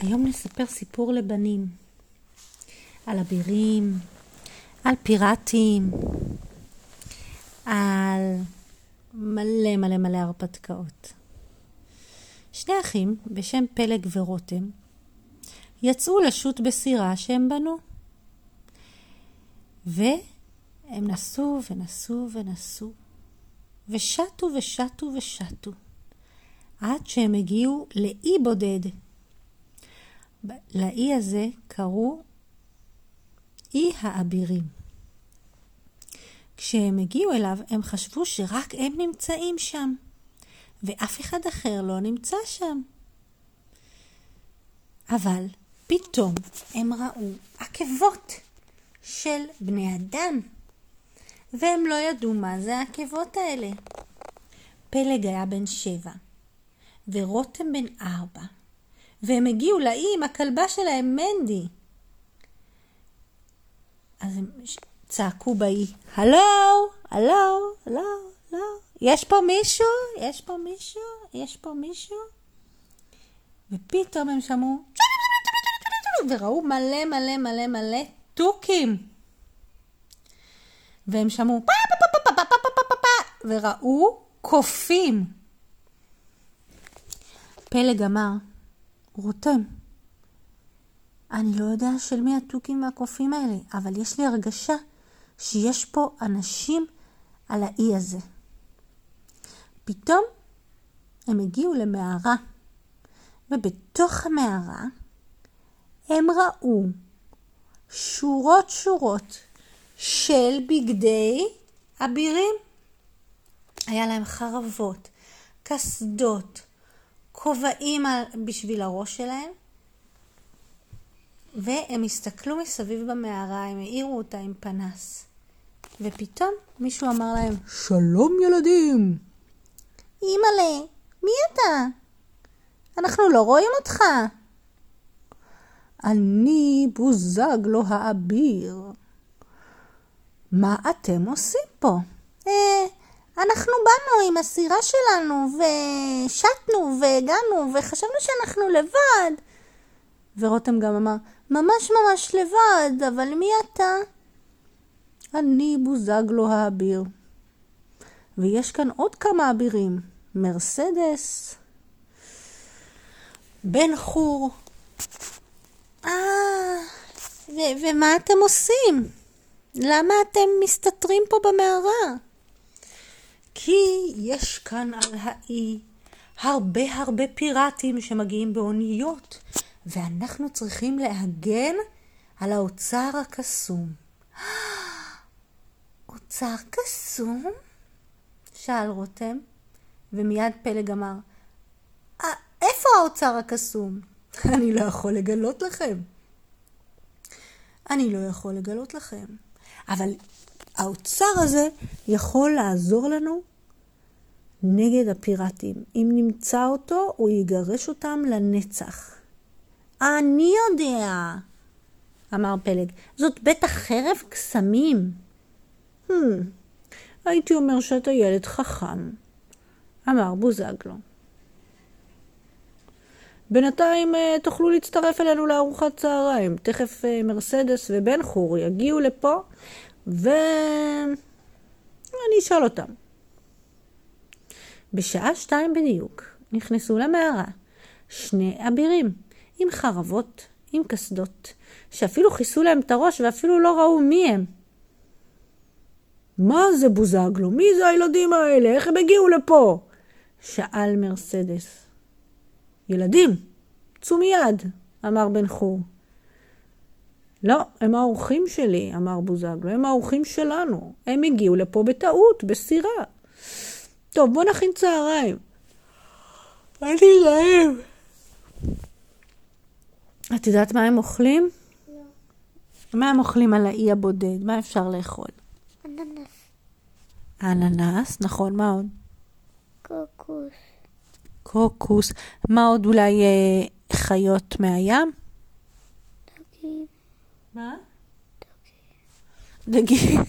היום נספר סיפור לבנים. על אבירים, על פיראטים, על מלא מלא מלא הרפתקאות. שני אחים בשם פלג ורותם יצאו לשוט בסירה שהם בנו. והם נסעו ונסעו ונסעו, ושטו ושטו ושטו, עד שהם הגיעו לאי בודד. לאי הזה קראו אי האבירים. כשהם הגיעו אליו, הם חשבו שרק הם נמצאים שם, ואף אחד אחר לא נמצא שם. אבל פתאום הם ראו עקבות של בני אדם, והם לא ידעו מה זה העקבות האלה. פלג היה בן שבע, ורותם בן ארבע, והם הגיעו לאי עם הכלבה שלהם, מנדי. אז הם צעקו באי, הלו, הלו, הלו, הלו, יש פה מישהו? יש פה מישהו? יש פה מישהו? ופתאום הם שמעו וראו מלא מלא מלא מלא תוכים. והם שמעו וראו קופים. פלג אמר, רותם, אני לא יודע של מי התוכים והקופים האלה, אבל יש לי הרגשה שיש פה אנשים על האי הזה. פתאום הם הגיעו למערה, ובתוך המערה הם ראו שורות שורות של בגדי אבירים. היה להם חרבות, קסדות, כובעים בשביל הראש שלהם, והם הסתכלו מסביב במערה, הם האירו אותה עם פנס. ופתאום מישהו אמר להם, שלום ילדים! אימא'לה, מי אתה? אנחנו לא רואים אותך. אני בוזגלו האביר. מה אתם עושים פה? אה, אנחנו באנו עם הסירה שלנו, ושטנו, והגענו, וחשבנו שאנחנו לבד. ורותם גם אמר, ממש ממש לבד, אבל מי אתה? אני בוזגלו האביר. ויש כאן עוד כמה אבירים, מרסדס, בן חור. אה, ומה אתם עושים? למה אתם מסתתרים פה במערה? כי יש כאן על האי הרבה הרבה פיראטים שמגיעים באוניות, ואנחנו צריכים להגן על האוצר הקסום. אוצר קסום? שאל רותם, ומיד פלג אמר, אה, איפה האוצר הקסום? אני לא יכול לגלות לכם. אני לא יכול לגלות לכם. אבל האוצר הזה יכול לעזור לנו נגד הפיראטים. אם נמצא אותו, הוא יגרש אותם לנצח. אני יודע, אמר פלג. זאת בטח חרב קסמים. Hmm, הייתי אומר שאתה ילד חכם, אמר בוזגלו. בינתיים אה, תוכלו להצטרף אלינו לארוחת צהריים. תכף אה, מרסדס ובן חור יגיעו לפה, ואני אשאל אותם. בשעה שתיים בדיוק נכנסו למערה שני אבירים עם חרבות, עם קסדות, שאפילו כיסו להם את הראש ואפילו לא ראו מי הם. מה זה בוזגלו? מי זה הילדים האלה? איך הם הגיעו לפה? שאל מרסדס. ילדים, צאו מיד, אמר בן חור. לא, הם האורחים שלי, אמר בוזגלו, הם האורחים שלנו. הם הגיעו לפה בטעות, בסירה. טוב, בוא נכין צהריים. אני רעב. את יודעת מה הם אוכלים? לא. מה הם אוכלים על האי הבודד? מה אפשר לאכול? אננס. אננס, נכון, מה עוד? קוקוס. קוקוס. מה עוד אולי אה, חיות מהים? מה? דגים.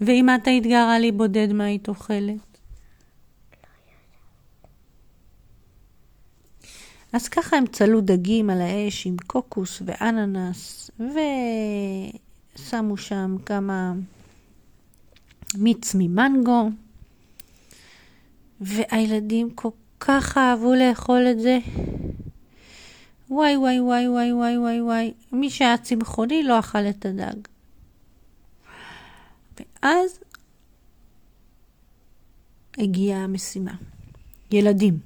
ואם את היית גרה לי בודד, מה היית אוכלת? אז ככה הם צלו דגים על האש עם קוקוס ואננס, ושמו שם כמה מיץ ממנגו, והילדים כל כך אהבו לאכול את זה. וואי וואי וואי וואי וואי וואי וואי, מי שהיה צמחוני לא אכל את הדג. ואז הגיעה המשימה. ילדים,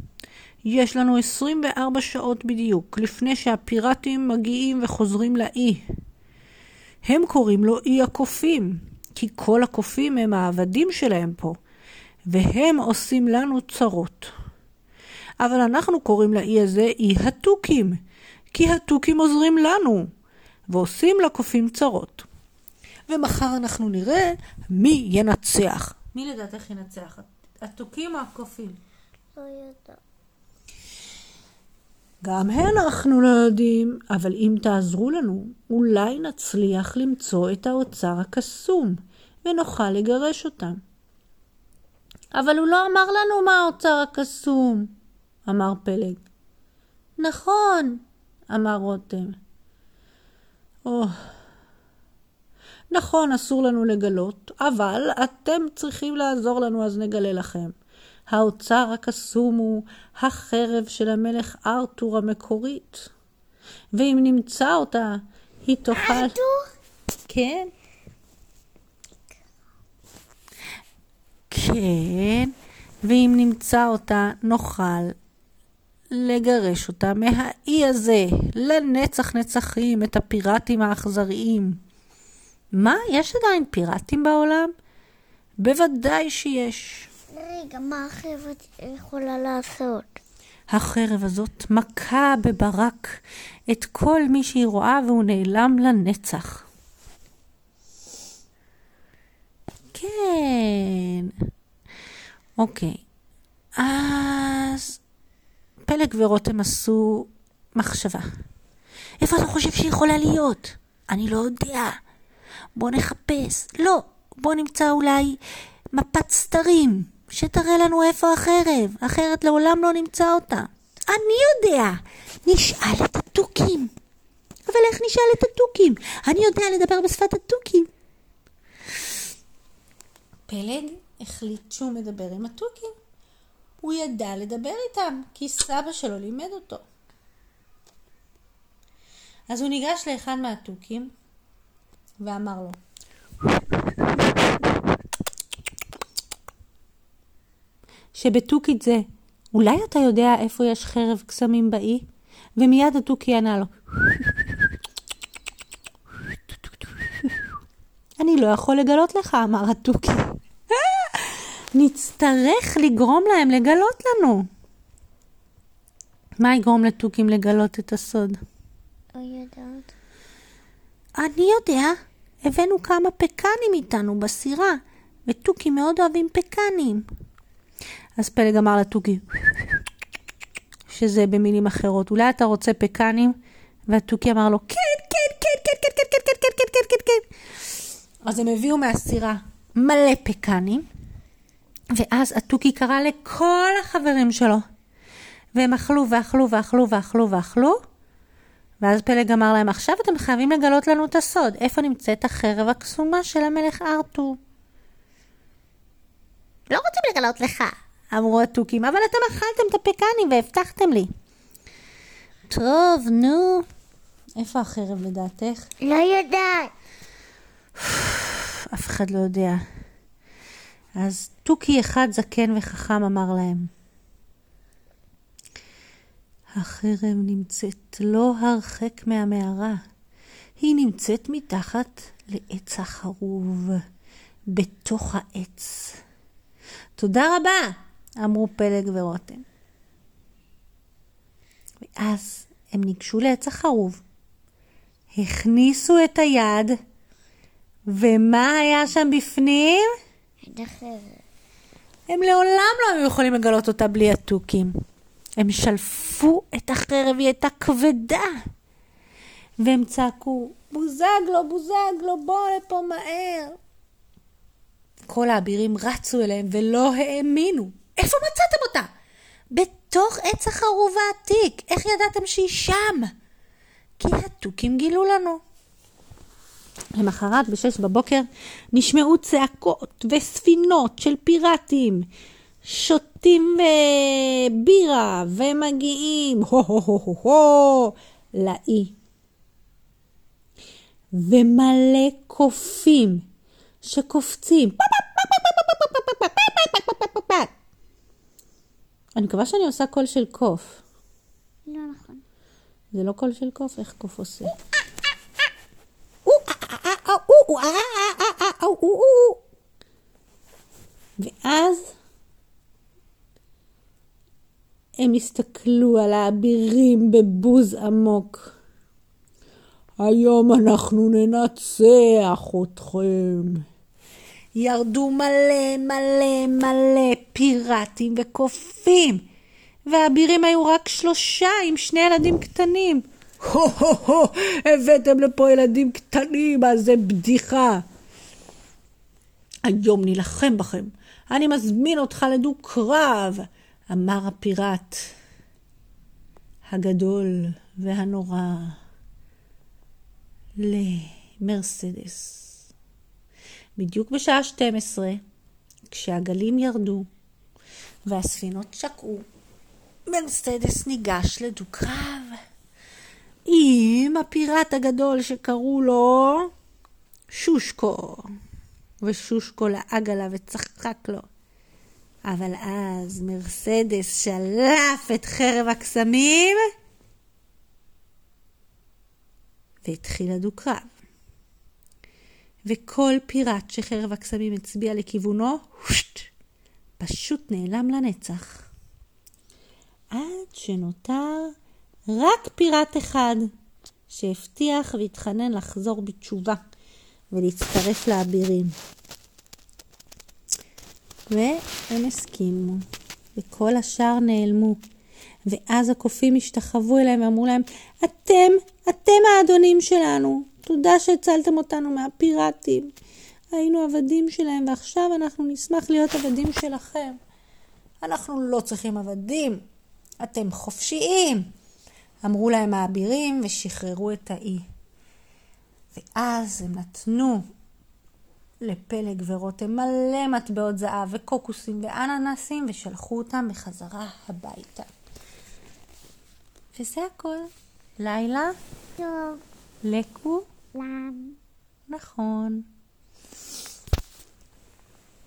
יש לנו 24 שעות בדיוק לפני שהפיראטים מגיעים וחוזרים לאי. הם קוראים לו אי הקופים, כי כל הקופים הם העבדים שלהם פה, והם עושים לנו צרות. אבל אנחנו קוראים לאי הזה אי התוכים, כי התוכים עוזרים לנו, ועושים לקופים צרות. ומחר אנחנו נראה מי ינצח. מי לדעתך ינצח? התוכים או הקופים? לא יודעת. גם אנחנו לא יודעים, אבל אם תעזרו לנו, אולי נצליח למצוא את האוצר הקסום, ונוכל לגרש אותם. אבל הוא לא אמר לנו מה האוצר הקסום, אמר פלג. נכון, אמר רותם. או, נכון, אסור לנו לגלות, אבל אתם צריכים לעזור לנו, אז נגלה לכם. האוצר הקסום הוא החרב של המלך ארתור המקורית. ואם נמצא אותה, היא תוכל... ארתור? כן. כן, ואם נמצא אותה, נוכל לגרש אותה מהאי הזה, לנצח נצחים, את הפיראטים האכזריים. מה? יש עדיין פיראטים בעולם? בוודאי שיש. רגע, מה החברת יכולה לעשות? החרב הזאת מכה בברק את כל מי שהיא רואה והוא נעלם לנצח. כן. אוקיי. אז פלג ורותם עשו מחשבה. איפה אתה חושב שהיא יכולה להיות? אני לא יודע. בוא נחפש. לא, בוא נמצא אולי מפת סתרים, שתראה לנו איפה החרב, אחרת לעולם לא נמצא אותה. אני יודע, נשאל את התוכים. אבל איך נשאל את התוכים? אני יודע לדבר בשפת התוכים. פלג החליט שהוא מדבר עם התוכים. הוא ידע לדבר איתם, כי סבא שלו לימד אותו. אז הוא ניגש לאחד מהתוכים ואמר לו, שבתוכית זה, אולי אתה יודע איפה יש חרב קסמים באי? ומיד התוכי ענה לו, אני לא יכול לגלות לך, אמר התוכי. נצטרך לגרום להם לגלות לנו. מה יגרום לתוכים לגלות את הסוד? לא יודעת. אני יודע, הבאנו כמה פקנים איתנו בסירה, ותוכים מאוד אוהבים פקנים. אז פלג אמר לתוכי, שזה במילים אחרות, אולי אתה רוצה פקנים? והתוכי אמר לו, כן, כן, כן, כן, כן, כן, כן, כן, כן, כן, כן, כן. אז הם הביאו מהסירה מלא פקנים, ואז התוכי קרא לכל החברים שלו, והם אכלו ואכלו ואכלו ואכלו ואכלו, ואז פלג אמר להם, עכשיו אתם חייבים לגלות לנו את הסוד, איפה נמצאת החרב הקסומה של המלך ארתור? לא רוצים לגלות לך, אמרו התוכים, אבל אתם אכלתם את הפקנים והבטחתם לי. טוב, נו. איפה החרב לדעתך? לא יודעת. אף אחד לא יודע. אז תוכי אחד זקן וחכם אמר להם, החרב נמצאת לא הרחק מהמערה, היא נמצאת מתחת לעץ החרוב, בתוך העץ. תודה רבה, אמרו פלג ורותם. ואז הם ניגשו לעץ החרוב, הכניסו את היד, ומה היה שם בפנים? הם לעולם לא היו יכולים לגלות אותה בלי התוכים. הם שלפו את החרב, היא הייתה כבדה. והם צעקו, בוזגלו, בוזגלו, בוא לפה מהר. כל האבירים רצו אליהם ולא האמינו. איפה מצאתם אותה? בתוך עץ החרוב העתיק. איך ידעתם שהיא שם? כי התוכים גילו לנו. למחרת בשש בבוקר נשמעו צעקות וספינות של פיראטים. שותים אה, בירה ומגיעים הו הו הו הו הו לאי. ומלא קופים שקופצים. אני מקווה שאני עושה קול של קוף. לא נכון. זה לא קול של קוף, איך קוף עושה? ואז הם הסתכלו על האבירים בבוז עמוק. היום אנחנו ננצח אתכם. ירדו מלא מלא מלא פיראטים וקופים, והאבירים היו רק שלושה עם שני ילדים קטנים. הו הו הו, הבאתם לפה ילדים קטנים, אז זה בדיחה. היום נילחם בכם, אני מזמין אותך לדו-קרב, אמר הפיראט הגדול והנורא למרסדס. בדיוק בשעה 12, כשהגלים ירדו והספינות שקעו, מרסדס ניגש לדו-קרב עם הפיראט הגדול שקראו לו שושקו. ושושקו לעג עליו וצחק לו. אבל אז מרסדס שלף את חרב הקסמים והתחיל הדו-קרב. וכל פיראט שחרב הקסמים הצביע לכיוונו, הושט, פשוט נעלם לנצח. עד שנותר רק פיראט אחד, שהבטיח והתחנן לחזור בתשובה ולהצטרף לאבירים. והם הסכימו, וכל השאר נעלמו. ואז הקופים השתחוו אליהם ואמרו להם, אתם, אתם האדונים שלנו. תודה שהצלתם אותנו מהפיראטים. היינו עבדים שלהם, ועכשיו אנחנו נשמח להיות עבדים שלכם. אנחנו לא צריכים עבדים, אתם חופשיים. אמרו להם האבירים ושחררו את האי. ואז הם נתנו לפלג ורותם מלא מטבעות זהב וקוקוסים ואננסים ושלחו אותם בחזרה הביתה. וזה הכל. לילה, טוב. לקו, לם. נכון.